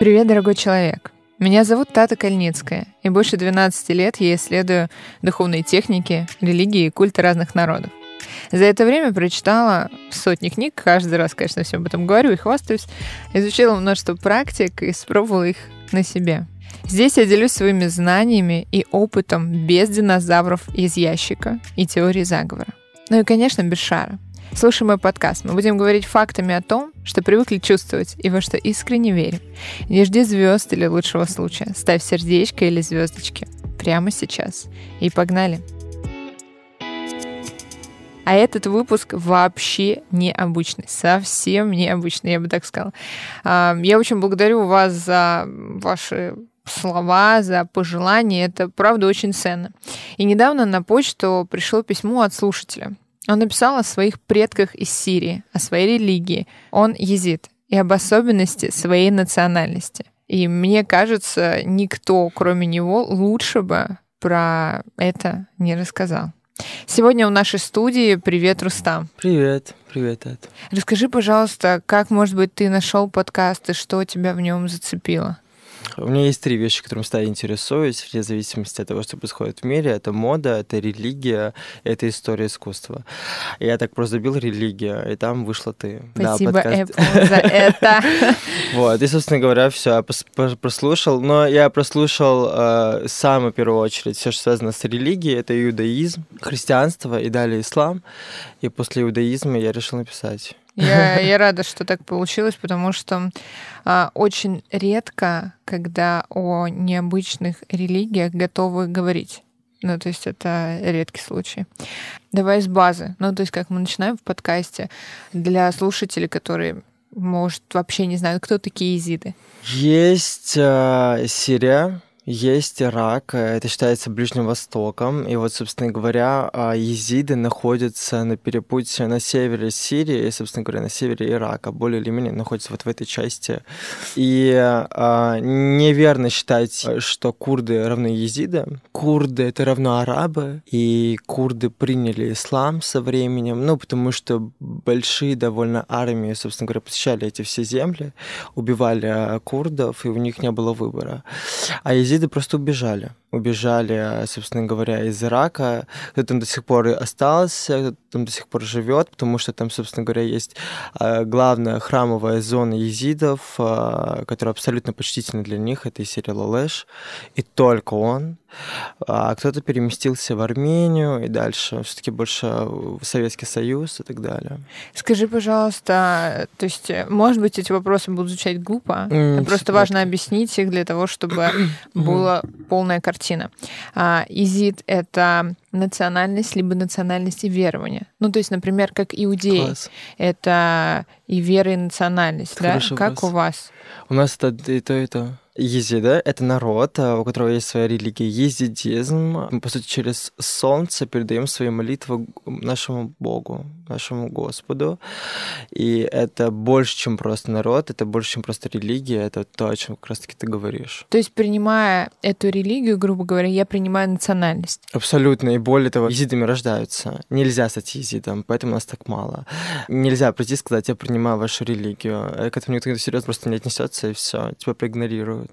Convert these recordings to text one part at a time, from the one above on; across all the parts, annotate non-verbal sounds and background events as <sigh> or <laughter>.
Привет, дорогой человек! Меня зовут Тата Кальницкая, и больше 12 лет я исследую духовные техники, религии и культы разных народов. За это время прочитала сотни книг, каждый раз, конечно, все об этом говорю и хвастаюсь, изучила множество практик и испробовала их на себе. Здесь я делюсь своими знаниями и опытом без динозавров из ящика и теории заговора. Ну и, конечно, без шара. Слушай мой подкаст. Мы будем говорить фактами о том, что привыкли чувствовать и во что искренне верим. Не жди звезд или лучшего случая. Ставь сердечко или звездочки прямо сейчас. И погнали! А этот выпуск вообще необычный, совсем необычный, я бы так сказала. Я очень благодарю вас за ваши слова, за пожелания. Это, правда, очень ценно. И недавно на почту пришло письмо от слушателя. Он написал о своих предках из Сирии, о своей религии. Он езид и об особенности своей национальности. И мне кажется, никто, кроме него, лучше бы про это не рассказал. Сегодня в нашей студии привет, Рустам. Привет, привет, Эд. Расскажи, пожалуйста, как, может быть, ты нашел подкаст и что тебя в нем зацепило? У меня есть три вещи, которыми я интересуюсь, вне зависимости от того, что происходит в мире. Это мода, это религия, это история искусства. Я так просто забил религия, и там вышла ты. Спасибо, да, подкаст... Apple, за это. <laughs> Вот, и, собственно говоря, все, я прослушал. Но я прослушал э, самую первую очередь все, что связано с религией. Это иудаизм, христианство и далее ислам. И после иудаизма я решил написать. Я, <laughs> я рада, что так получилось, потому что а, очень редко, когда о необычных религиях готовы говорить. Ну, то есть это редкий случай. Давай с базы. Ну, то есть как мы начинаем в подкасте для слушателей, которые, может, вообще не знают, кто такие изиды. Есть э, Сирия, есть Ирак, это считается Ближним Востоком. И вот, собственно говоря, а, езиды находятся на перепутье на севере Сирии и, собственно говоря, на севере Ирака. Более или менее находятся вот в этой части. И а, неверно считать, что курды равны езидам. Курды — это равно арабы, и курды приняли ислам со временем, ну, потому что большие довольно армии, собственно говоря, посещали эти все земли, убивали а, курдов, и у них не было выбора. А езиды Езиды просто убежали. Убежали, собственно говоря, из Ирака. Кто там до сих пор и остался, кто там до сих пор живет, потому что там, собственно говоря, есть а, главная храмовая зона езидов, а, которая абсолютно почтительна для них, это Исирия Лалеш, и только он. А кто-то переместился в Армению и дальше все-таки больше в Советский Союз и так далее. Скажи, пожалуйста, то есть, может быть, эти вопросы будут звучать глупо, mm, просто важно объяснить их для того, чтобы была полная картина. А, изид — это национальность, либо национальность и верование. Ну, то есть, например, как иудеи. Класс. Это и вера, и национальность, Хороший да? Вопрос. Как у вас? У нас это и то, и то. Езида — это народ, а, у которого есть своя религия. Езидизм. Мы, по сути, через солнце передаем свои молитвы нашему Богу, нашему Господу. И это больше, чем просто народ, это больше, чем просто религия, это то, о чем как раз-таки ты говоришь. То есть, принимая эту религию, грубо говоря, я принимаю национальность. Абсолютно. И более того, езидами рождаются. Нельзя стать езидом, поэтому нас так мало. Нельзя прийти и сказать, я принимаю вашу религию. К этому никто серьезно просто не отнесется, и все, тебя проигнорируют.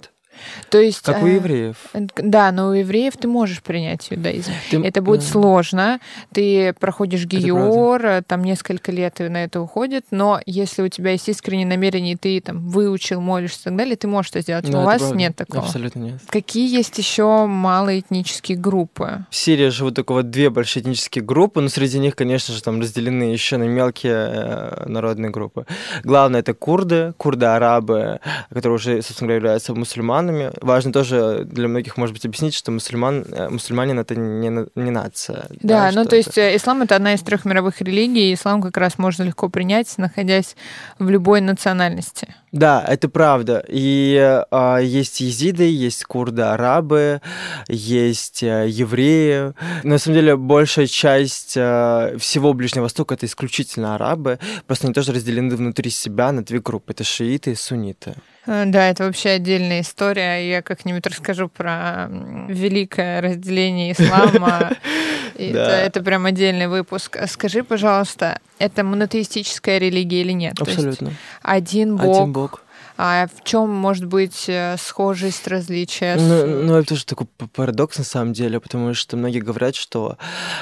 То есть, как у э, евреев. Да, но у евреев ты можешь принять иудаизм. Ты, это будет да. сложно. Ты проходишь гиор, там несколько лет на это уходит, но если у тебя есть искреннее намерение, и ты там выучил, молишься и так далее, ты можешь это сделать. Да, у вас правда. нет такого. Абсолютно нет. Какие есть еще малые этнические группы? В Сирии живут только вот две большие этнические группы, но среди них, конечно же, там разделены еще на мелкие э, народные группы. Главное это курды, курды-арабы, которые уже, собственно говоря, являются мусульманами мусульманами. Важно тоже для многих, может быть, объяснить, что мусульман, э, мусульманин — это не, не нация. Да, да ну то есть э, ислам — это одна из трех мировых религий, и ислам как раз можно легко принять, находясь в любой национальности. Да, это правда. И э, есть езиды, есть курды, арабы, есть э, евреи. На самом деле, большая часть э, всего Ближнего Востока это исключительно арабы. Просто они тоже разделены внутри себя на две группы. Это шииты и сунниты. Э, да, это вообще отдельная история. Я как-нибудь расскажу про великое разделение ислама. <laughs> Это, это прям отдельный выпуск. Скажи, пожалуйста, это монотеистическая религия или нет? Абсолютно. один бог. Один бог. А в чем может быть э, схожесть, различия? Ну, ну, это тоже такой парадокс на самом деле, потому что многие говорят, что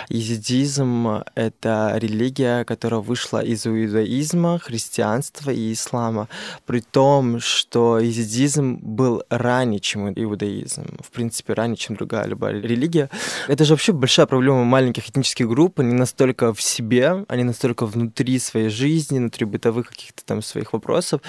езидизм — это религия, которая вышла из иудаизма, христианства и ислама, при том, что езидизм был ранее, чем иудаизм, в принципе, ранее, чем другая любая религия. Это же вообще большая проблема маленьких этнических групп, они настолько в себе, они настолько внутри своей жизни, внутри бытовых каких-то там своих вопросов,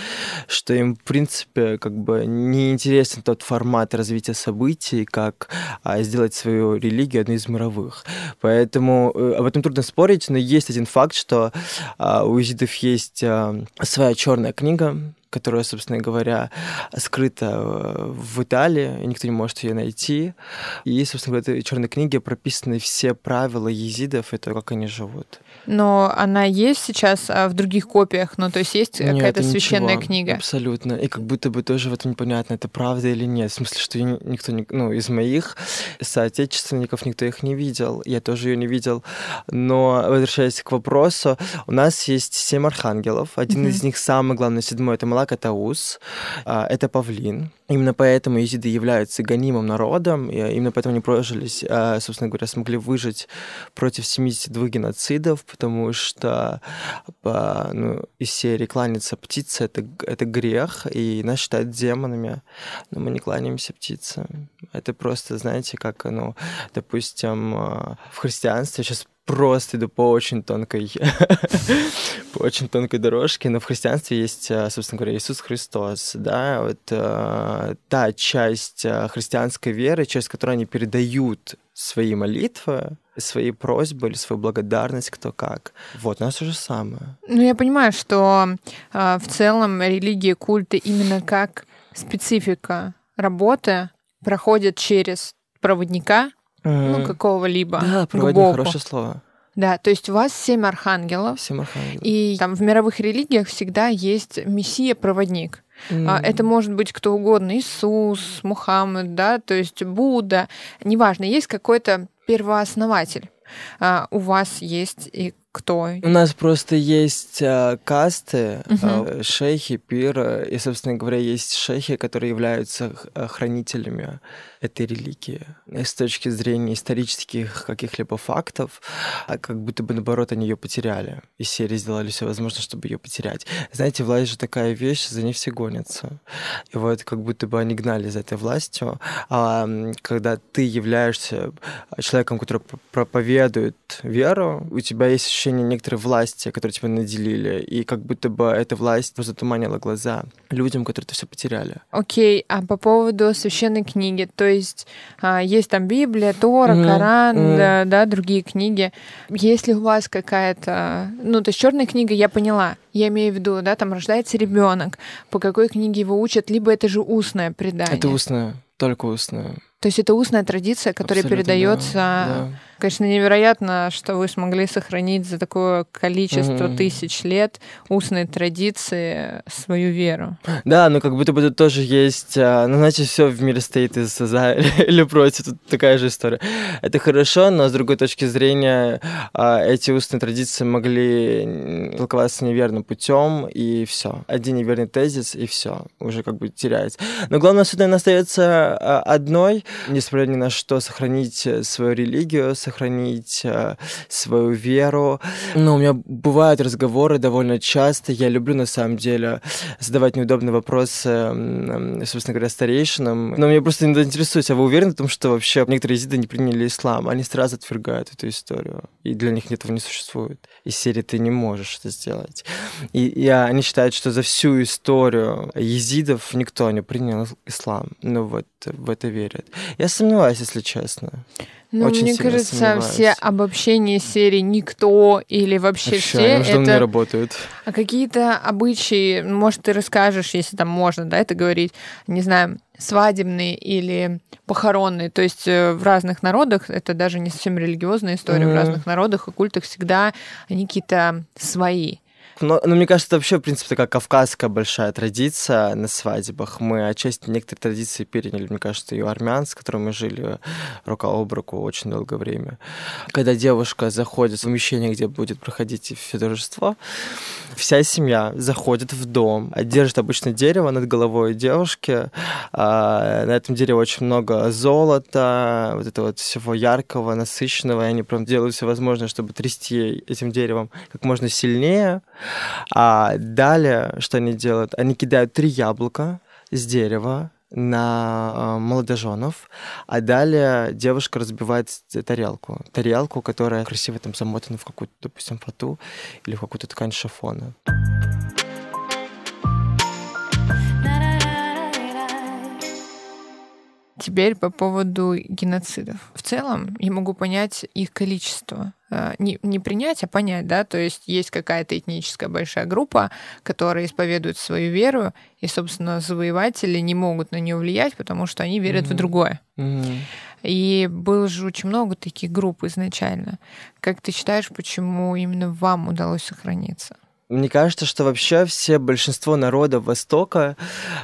что им в принципе, как бы не интересен тот формат развития событий, как а, сделать свою религию одной из мировых. Поэтому э, об этом трудно спорить, но есть один факт, что а, у езидов есть а, своя черная книга, которая, собственно говоря, скрыта э, в Италии, и никто не может ее найти. И, собственно говоря, в этой черной книге прописаны все правила езидов и то, как они живут. Но она есть сейчас а в других копиях, ну то есть есть какая-то священная ничего, книга. Абсолютно. И как будто бы тоже в этом непонятно, это правда или нет. В смысле, что никто, не, ну, из моих соотечественников никто их не видел. Я тоже ее не видел. Но возвращаясь к вопросу, у нас есть семь архангелов. Один mm-hmm. из них самый главный, седьмой, это Малака Таус, а, это павлин. Именно поэтому езиды являются гонимым народом, и именно поэтому они прожились, а, собственно говоря, смогли выжить против 72 геноцидов, потому что ну, из серии кланяться птице это, это грех, и нас считают демонами, но мы не кланяемся птице. Это просто, знаете, как, ну, допустим, а, в христианстве сейчас просто иду по очень тонкой, <laughs> по очень тонкой дорожке, но в христианстве есть, а, собственно говоря, Иисус Христос, да, вот э, та часть христианской веры, через которую они передают свои молитвы, свои просьбы или свою благодарность, кто как. Вот, у нас то же самое. Ну, я понимаю, что э, в целом религия, культы именно как специфика работы проходят через проводника. Ну, какого-либо. Да, проводник хорошее слово. Да, то есть у вас семь архангелов. Семь архангелов. И там в мировых религиях всегда есть мессия-проводник. Mm. Это может быть кто угодно, Иисус, Мухаммед, да, то есть Будда, неважно, есть какой-то первооснователь. А, у вас есть и кто? У нас просто есть э, касты, uh-huh. э, шейхи, пир, и, собственно говоря, есть шейхи, которые являются хранителями этой религии. С точки зрения исторических каких-либо фактов, а как будто бы, наоборот, они ее потеряли. И серии сделали все возможное, чтобы ее потерять. Знаете, власть же такая вещь, за ней все гонятся. И вот как будто бы они гнали за этой властью. А когда ты являешься человеком, который проповедует веру, у тебя есть ощущение некоторой власти, которую тебя наделили, и как будто бы эта власть затуманила глаза людям, которые это все потеряли. Окей, okay. а по поводу священной книги, то есть а, есть там Библия, Тора, mm-hmm. Коран, mm-hmm. Да, да, другие книги. Если у вас какая-то, ну, то есть черная книга, я поняла, я имею в виду, да, там рождается ребенок, по какой книге его учат, либо это же устное предание. Это устное, только устное. То есть это устная традиция, которая Абсолютно, передается да, да. Конечно, невероятно, что вы смогли сохранить за такое количество mm-hmm. тысяч лет устной традиции свою веру. Да, но как будто бы тут тоже есть, а, ну, значит, все в мире стоит из за <laughs> или против. Тут такая же история. Это хорошо, но с другой точки зрения а, эти устные традиции могли толковаться неверным путем, и все. Один неверный тезис, и все. Уже как бы теряется. Но главное, суть, наверное, остается а, одной, несмотря ни на что, сохранить свою религию, сохранить э, свою веру. Ну, у меня бывают разговоры довольно часто. Я люблю, на самом деле, задавать неудобные вопросы, собственно говоря, старейшинам. Но меня просто иногда интересует, а вы уверены в том, что вообще некоторые езиды не приняли ислам? Они сразу отвергают эту историю. И для них этого не существует. Из серии «ты не можешь это сделать». И, и они считают, что за всю историю езидов никто не принял ислам. Ну вот, в это верят. Я сомневаюсь, если честно. Ну, Очень мне кажется, сомневаюсь. все обобщения серии «Никто» или вообще, вообще все это... не работают. А какие-то обычаи, может, ты расскажешь, если там можно, да, это говорить, не знаю, свадебные или похоронные. То есть э, в разных народах, это даже не совсем религиозная история, mm-hmm. в разных народах и культах всегда они какие-то свои. Но, но мне кажется, это вообще, в принципе, такая кавказская большая традиция на свадьбах. Мы отчасти некоторые традиции переняли, мне кажется, и у армян, с которыми мы жили рука об руку очень долгое время. Когда девушка заходит в помещение, где будет проходить федорожество, вся семья заходит в дом, держит обычно дерево над головой девушки. А, на этом дереве очень много золота, вот этого вот всего яркого, насыщенного, и они прям делают все возможное, чтобы трясти этим деревом как можно сильнее. А далее, что они делают? Они кидают три яблока с дерева на э, молодоженов, а далее девушка разбивает тарелку. Тарелку, которая красиво там замотана в какую-то, допустим, фату или в какую-то ткань шифона. Теперь по поводу геноцидов. В целом я могу понять их количество. Э, не, не принять, а понять, да, то есть есть какая-то этническая большая группа, которая исповедует свою веру, и, собственно, завоеватели не могут на нее влиять, потому что они верят mm-hmm. в другое. Mm-hmm. И было же очень много таких групп изначально. Как ты считаешь, почему именно вам удалось сохраниться? Мне кажется, что вообще все большинство народов Востока,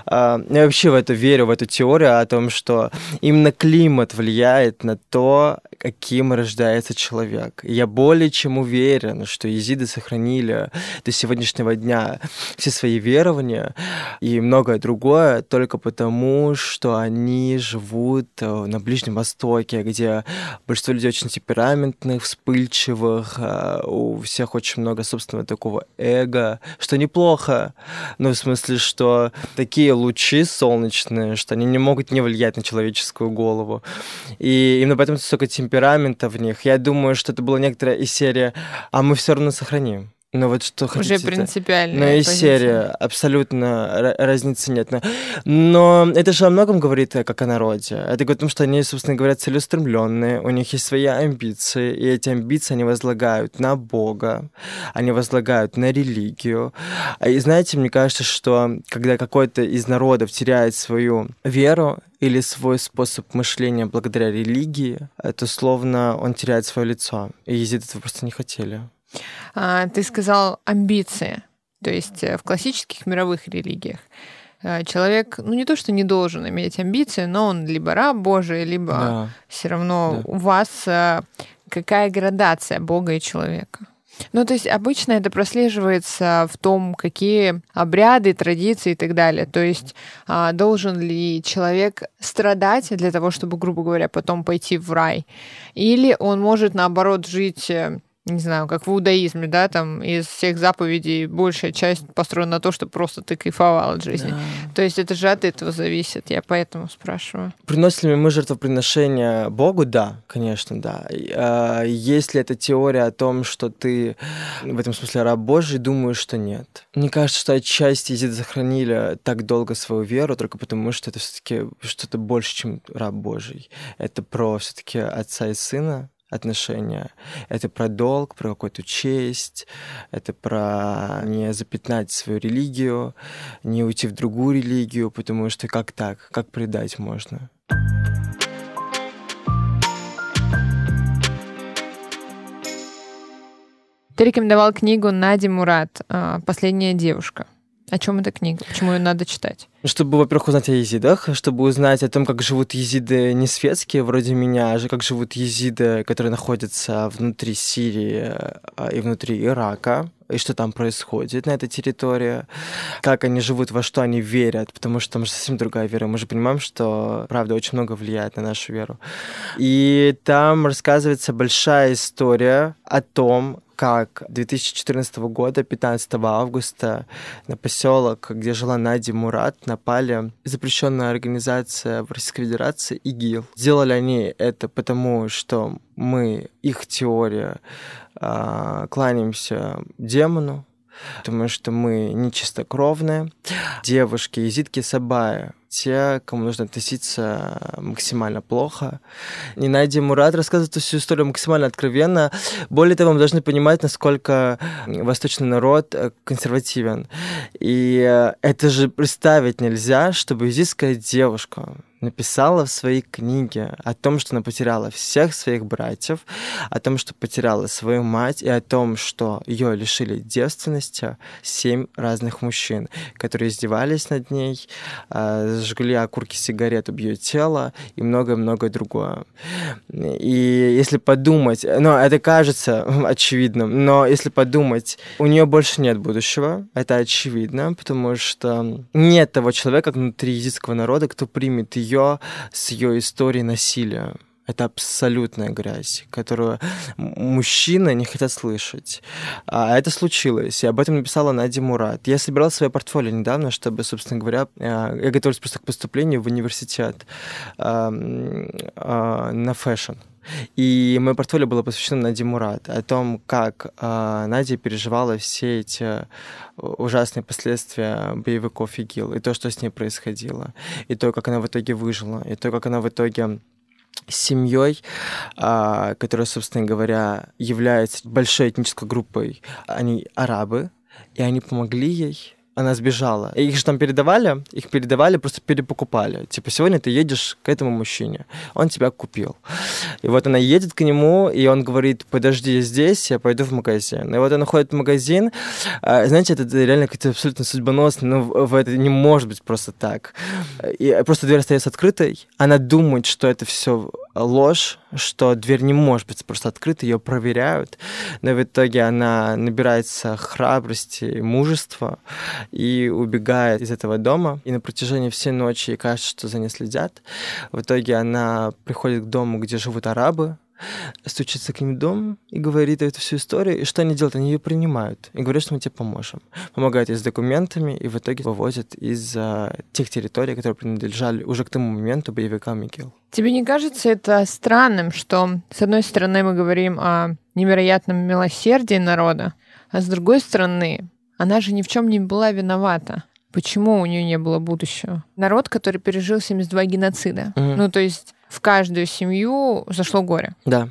э, я вообще в это верю, в эту теорию о том, что именно климат влияет на то, каким рождается человек. я более чем уверен, что езиды сохранили до сегодняшнего дня все свои верования и многое другое только потому, что они живут э, на Ближнем Востоке, где большинство людей очень темпераментных, вспыльчивых, э, у всех очень много собственного такого эго, что неплохо. Ну, в смысле, что такие лучи солнечные, что они не могут не влиять на человеческую голову. И именно поэтому столько темперамента в них. Я думаю, что это была некоторая из серии «А мы все равно сохраним». Ну вот что хотите. Уже принципиально. Ну и серия, абсолютно разницы нет. Но, это же о многом говорит э, как о народе. Это говорит о том, что они, собственно говоря, целеустремленные, у них есть свои амбиции, и эти амбиции они возлагают на Бога, они возлагают на религию. А и знаете, мне кажется, что когда какой-то из народов теряет свою веру, или свой способ мышления благодаря религии, это словно он теряет свое лицо. И езиды этого просто не хотели. А, ты сказал амбиции. То есть э, в классических мировых религиях э, человек, ну не то, что не должен иметь амбиции, но он либо раб Божий, либо да. все равно да. у вас э, какая градация Бога и человека? Ну, то есть обычно это прослеживается в том, какие обряды, традиции и так далее. То есть а, должен ли человек страдать для того, чтобы, грубо говоря, потом пойти в рай? Или он может, наоборот, жить не знаю, как в иудаизме, да, там из всех заповедей большая часть построена на то, что просто ты кайфовал от жизни. Да. То есть это же от этого зависит, я поэтому спрашиваю. Приносим ли мы жертвоприношение Богу? Да, конечно, да. А, есть ли эта теория о том, что ты в этом смысле раб Божий? Думаю, что нет. Мне кажется, что отчасти езиды сохранили так долго свою веру только потому, что это все таки что-то больше, чем раб Божий. Это про все таки отца и сына, отношения. Это про долг, про какую-то честь, это про не запятнать свою религию, не уйти в другую религию, потому что как так, как предать можно. Ты рекомендовал книгу Нади Мурат а, «Последняя девушка». О чем эта книга? Почему ее надо читать? Чтобы, во-первых, узнать о езидах, чтобы узнать о том, как живут езиды не светские, вроде меня, а как живут езиды, которые находятся внутри Сирии а, и внутри Ирака, и что там происходит на этой территории, как они живут, во что они верят, потому что там же совсем другая вера. Мы же понимаем, что правда очень много влияет на нашу веру. И там рассказывается большая история о том, как 2014 года, 15 августа, на поселок, где жила Надя Мурат, напали запрещенная организация в Российской Федерации ИГИЛ. Сделали они это потому, что мы, их теория, а, кланяемся демону, потому что мы нечистокровные. Девушки, езидки Сабая, те, кому нужно относиться максимально плохо. И Надя Мурат рассказывает эту всю историю максимально откровенно. Более того, мы должны понимать, насколько восточный народ э, консервативен. И э, это же представить нельзя, чтобы языческая девушка, написала в своей книге о том, что она потеряла всех своих братьев, о том, что потеряла свою мать, и о том, что ее лишили девственности семь разных мужчин, которые издевались над ней, а, жгли окурки сигарет об ее тело и многое-многое другое. И если подумать, ну, это кажется <laughs> очевидным, но если подумать, у нее больше нет будущего, это очевидно, потому что нет того человека внутри языческого народа, кто примет ее ее с ее историей насилия. Это абсолютная грязь, которую мужчины не хотят слышать. А это случилось, и об этом написала Надя Мурат. Я собирал свое портфолио недавно, чтобы, собственно говоря, э, я готовился просто к поступлению в университет а, на fashion. И мое портфолио было посвящено Наде Мурад, о том, как э, Надя переживала все эти ужасные последствия боевиков ИГИЛ, и то, что с ней происходило, и то, как она в итоге выжила, и то, как она в итоге семьей, а, которая, собственно говоря, является большой этнической группой. Они арабы, и они помогли ей она сбежала. Их же там передавали, их передавали, просто перепокупали. Типа, сегодня ты едешь к этому мужчине, он тебя купил. И вот она едет к нему, и он говорит, подожди здесь, я пойду в магазин. И вот она ходит в магазин, а, знаете, это реально какая-то абсолютно судьбоносно, но в это не может быть просто так. И просто дверь остается открытой, она думает, что это все ложь, что дверь не может быть просто открыта, ее проверяют, но в итоге она набирается храбрости и мужества и убегает из этого дома, и на протяжении всей ночи ей кажется, что за ней следят. В итоге она приходит к дому, где живут арабы, стучится к ним в дом и говорит эту всю историю. И что они делают? Они ее принимают и говорят, что мы тебе поможем. Помогают ей с документами и в итоге вывозят из тех территорий, которые принадлежали уже к тому моменту боевикам ИГИЛ. Тебе не кажется это странным, что с одной стороны мы говорим о невероятном милосердии народа, а с другой стороны она же ни в чем не была виновата. Почему у нее не было будущего? Народ, который пережил 72 геноцида. Mm. Ну, то есть в каждую семью зашло горе. Да.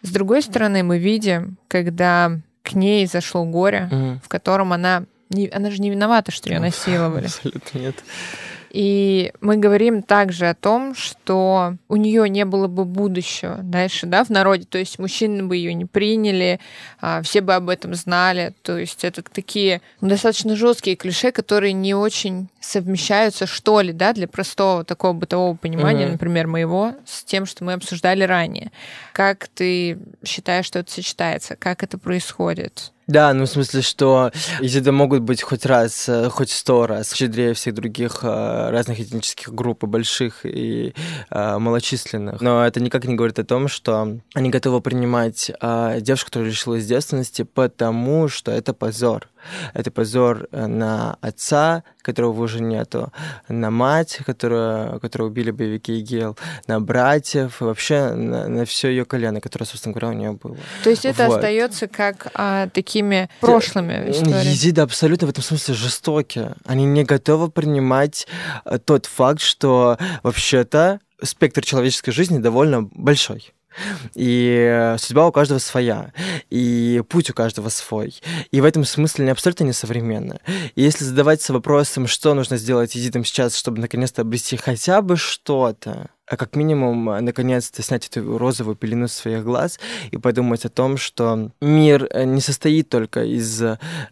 С другой стороны, мы видим, когда к ней зашло горе, mm. в котором она... Не, она же не виновата, что ее насиловали. <laughs> Абсолютно нет. И мы говорим также о том, что у нее не было бы будущего дальше, да, в народе. То есть мужчины бы ее не приняли, а, все бы об этом знали. То есть это такие ну, достаточно жесткие клише, которые не очень совмещаются, что ли, да, для простого такого бытового понимания, mm-hmm. например, моего, с тем, что мы обсуждали ранее. Как ты считаешь, что это сочетается? Как это происходит? Да, ну в смысле, что езиды могут быть хоть раз, э, хоть сто раз щедрее всех других э, разных этнических групп, и больших и э, малочисленных. Но это никак не говорит о том, что они готовы принимать девушку, которая лишилась девственности, потому что это позор. Это позор э, на отца, которого уже нету, на мать, которую, которую убили боевики ИГИЛ, на братьев, вообще на, на все ее колено, которое, собственно говоря, у нее было. То есть это вот. остается как а, такими прошлыми историями? Езиды абсолютно в этом смысле жестокие. Они не готовы принимать э, тот факт, что вообще-то спектр человеческой жизни довольно большой. И судьба у каждого своя, и путь у каждого свой. И в этом смысле они абсолютно несовременны. И если задаваться вопросом, что нужно сделать едитам сейчас, чтобы наконец-то обрести хотя бы что-то, а как минимум, наконец-то снять эту розовую пелену с своих глаз и подумать о том, что мир э, не состоит только из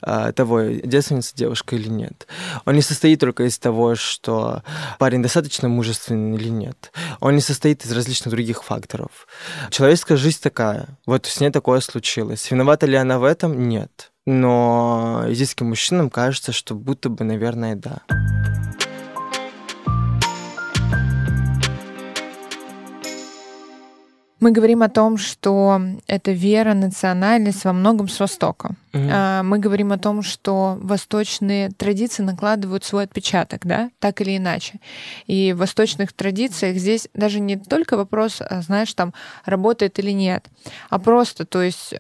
а, того, девственница девушка или нет. Он не состоит только из того, что парень достаточно мужественный или нет. Он не состоит из различных других факторов. Человеческая жизнь такая. Вот с ней такое случилось. Виновата ли она в этом? Нет. Но индийским мужчинам кажется, что будто бы, наверное, да. Мы говорим о том, что это вера, национальность во многом с Востока. Mm-hmm. Мы говорим о том, что восточные традиции накладывают свой отпечаток, да, так или иначе. И в восточных традициях здесь даже не только вопрос, а, знаешь, там работает или нет, а просто, то есть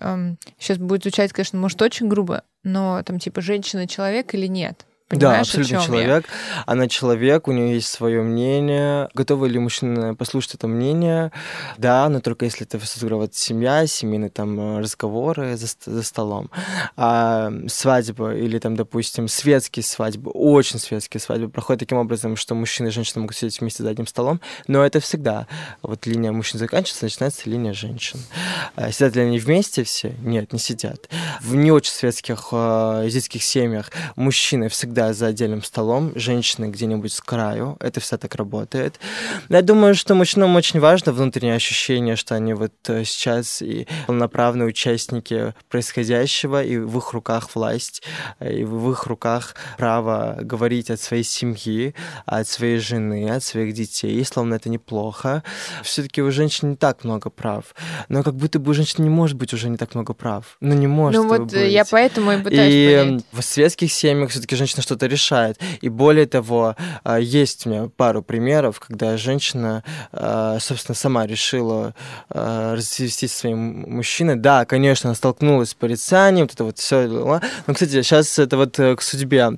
сейчас будет звучать, конечно, может, очень грубо, но там типа женщина человек или нет. Понимаешь, да, абсолютно человек. Я? Она человек, у нее есть свое мнение. Готовы ли мужчины послушать это мнение? Да, но только если это вот семья, семейные там э, разговоры за, за столом. А свадьба или там, допустим, светские свадьбы, очень светские свадьбы проходят таким образом, что мужчина и женщина могут сидеть вместе за одним столом, но это всегда вот линия мужчин заканчивается, начинается линия женщин. А сидят ли они вместе все? Нет, не сидят. В не очень светских э, языческих семьях мужчины всегда всегда за отдельным столом, женщины где-нибудь с краю. Это все так работает. Я думаю, что мужчинам очень важно внутреннее ощущение, что они вот э, сейчас и полноправные участники происходящего, и в их руках власть, и в их руках право говорить от своей семьи, от своей жены, от своих детей, словно это неплохо. Все-таки у женщин не так много прав. Но как будто бы у женщин не может быть уже не так много прав. Ну, не может Ну, вот быть. я поэтому и пытаюсь и понять. в светских семьях все-таки женщина что-то решает. И более того, а, есть у меня пару примеров, когда женщина, а, собственно, сама решила а, развестись своим мужчиной. Да, конечно, она столкнулась с порицанием, вот это вот все. Но, кстати, сейчас это вот э, к судьбе.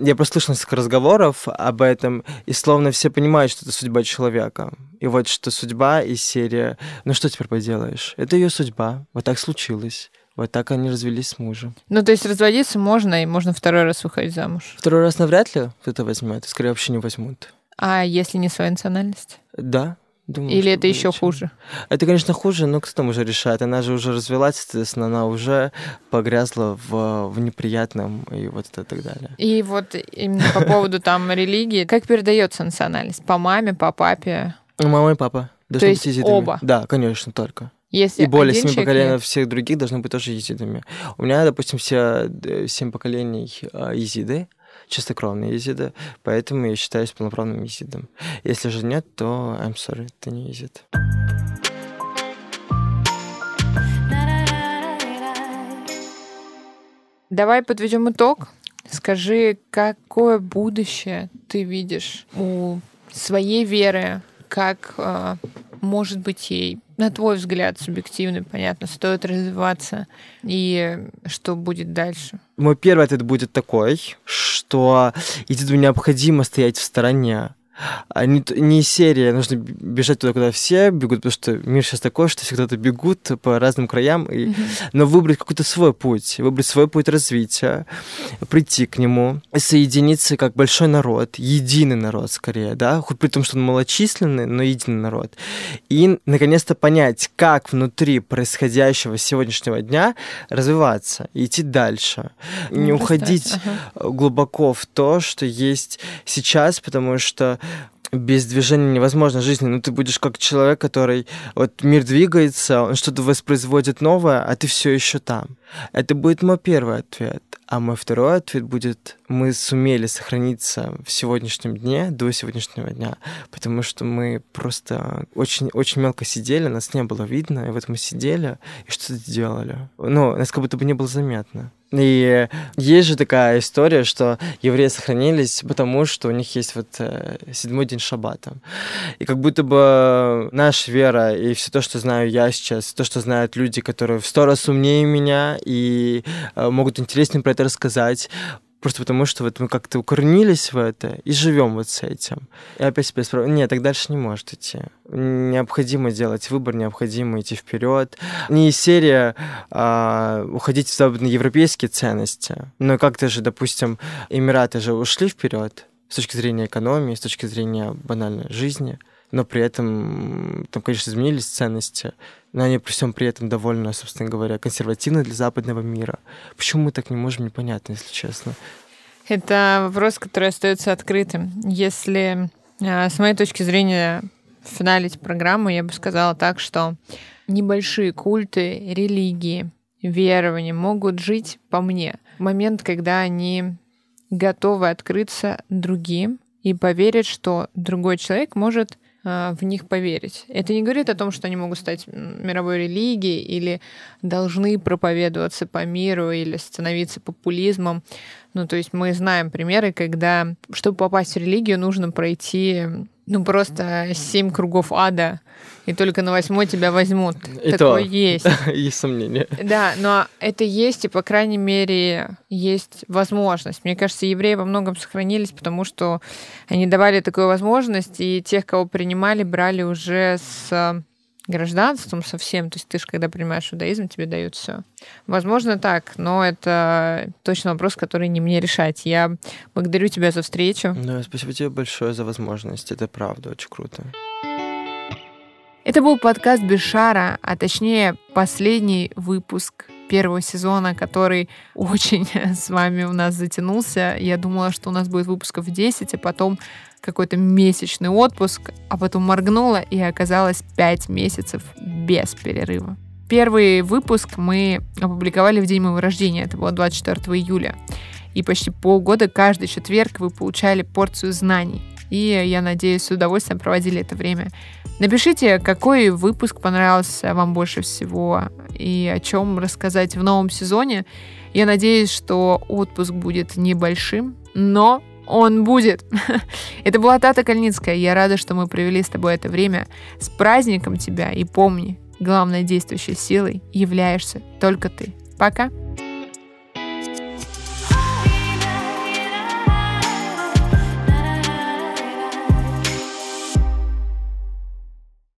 Я прослышал несколько разговоров об этом, и словно все понимают, что это судьба человека. И вот что судьба и серия, ну что теперь поделаешь? Это ее судьба, вот так случилось. Вот так они развелись с мужем. Ну, то есть разводиться можно, и можно второй раз выходить замуж. Второй раз навряд ли кто-то возьмет, скорее вообще не возьмут. А если не своя национальность? Да, Думаю, Или это еще хуже? Это, конечно, хуже, но кто там уже решает? Она же уже развелась, соответственно, она уже погрязла в, в неприятном и вот это и так далее. И вот именно по поводу там религии, как передается национальность? По маме, по папе? Мама и папа. То есть оба? Да, конечно, только. Если и более семи поколений нет? всех других должны быть тоже езидами. У меня, допустим, все э, семь поколений а, езиды, чистокровные езиды, поэтому я считаюсь полноправным езидом. Если же нет, то I'm sorry, ты не езид. Давай подведем итог. Скажи, какое будущее ты видишь у своей веры, как э, может быть ей на твой взгляд, субъективный, понятно, стоит развиваться и что будет дальше? Мой первый ответ будет такой, что Едиду необходимо стоять в стороне а не, не серия, нужно бежать туда, куда все бегут, потому что мир сейчас такой, что все куда-то бегут по разным краям, и, mm-hmm. но выбрать какой-то свой путь, выбрать свой путь развития, прийти к нему, соединиться как большой народ, единый народ скорее, да, хоть при том, что он малочисленный, но единый народ, и наконец-то понять, как внутри происходящего сегодняшнего дня развиваться, идти дальше, mm-hmm. не уходить ага. глубоко в то, что есть сейчас, потому что без движения невозможно жизни. Ну, ты будешь как человек, который... Вот мир двигается, он что-то воспроизводит новое, а ты все еще там. Это будет мой первый ответ. А мой второй ответ будет, мы сумели сохраниться в сегодняшнем дне, до сегодняшнего дня, потому что мы просто очень-очень мелко сидели, нас не было видно, и вот мы сидели и что-то делали. Ну, нас как будто бы не было заметно. И есть же такая история, что евреи сохранились, потому что у них есть вот э, седьмой день шаббата. И как будто бы наша вера и все то, что знаю я сейчас, то, что знают люди, которые в сто раз умнее меня и э, могут интереснее про это рассказать, Просто потому, что вот мы как-то укоренились в это и живем вот с этим. И опять себя спрашиваю, нет, так дальше не может идти. Необходимо делать выбор, необходимо идти вперед. Не серия а, уходить в западноевропейские ценности, но как-то же, допустим, Эмираты же ушли вперед с точки зрения экономии, с точки зрения банальной жизни но при этом там, конечно, изменились ценности, но они при всем при этом довольно, собственно говоря, консервативны для западного мира. Почему мы так не можем, непонятно, если честно. Это вопрос, который остается открытым. Если а, с моей точки зрения финалить программу, я бы сказала так, что небольшие культы, религии, верования могут жить по мне. Момент, когда они готовы открыться другим и поверить, что другой человек может в них поверить. Это не говорит о том, что они могут стать мировой религией или должны проповедоваться по миру или становиться популизмом. Ну, то есть мы знаем примеры, когда, чтобы попасть в религию, нужно пройти Ну, просто семь кругов ада, и только на восьмой тебя возьмут. И Такое то. есть. <laughs> Есть сомнения. Да, но это есть, и, по крайней мере, есть возможность. Мне кажется, евреи во многом сохранились, потому что они давали такую возможность, и тех, кого принимали, брали уже с гражданством совсем. То есть ты же, когда принимаешь иудаизм, тебе дают все. Возможно, так, но это точно вопрос, который не мне решать. Я благодарю тебя за встречу. Да, спасибо тебе большое за возможность. Это правда очень круто. Это был подкаст Бешара, а точнее последний выпуск первого сезона, который очень <laughs> с вами у нас затянулся. Я думала, что у нас будет выпусков 10, а потом какой-то месячный отпуск, а потом моргнула и оказалось 5 месяцев без перерыва. Первый выпуск мы опубликовали в день моего рождения, это было 24 июля. И почти полгода каждый четверг вы получали порцию знаний. И я надеюсь, с удовольствием проводили это время. Напишите, какой выпуск понравился вам больше всего и о чем рассказать в новом сезоне. Я надеюсь, что отпуск будет небольшим, но он будет. <laughs> это была Тата Кальницкая. Я рада, что мы провели с тобой это время. С праздником тебя и помни, главной действующей силой являешься только ты. Пока!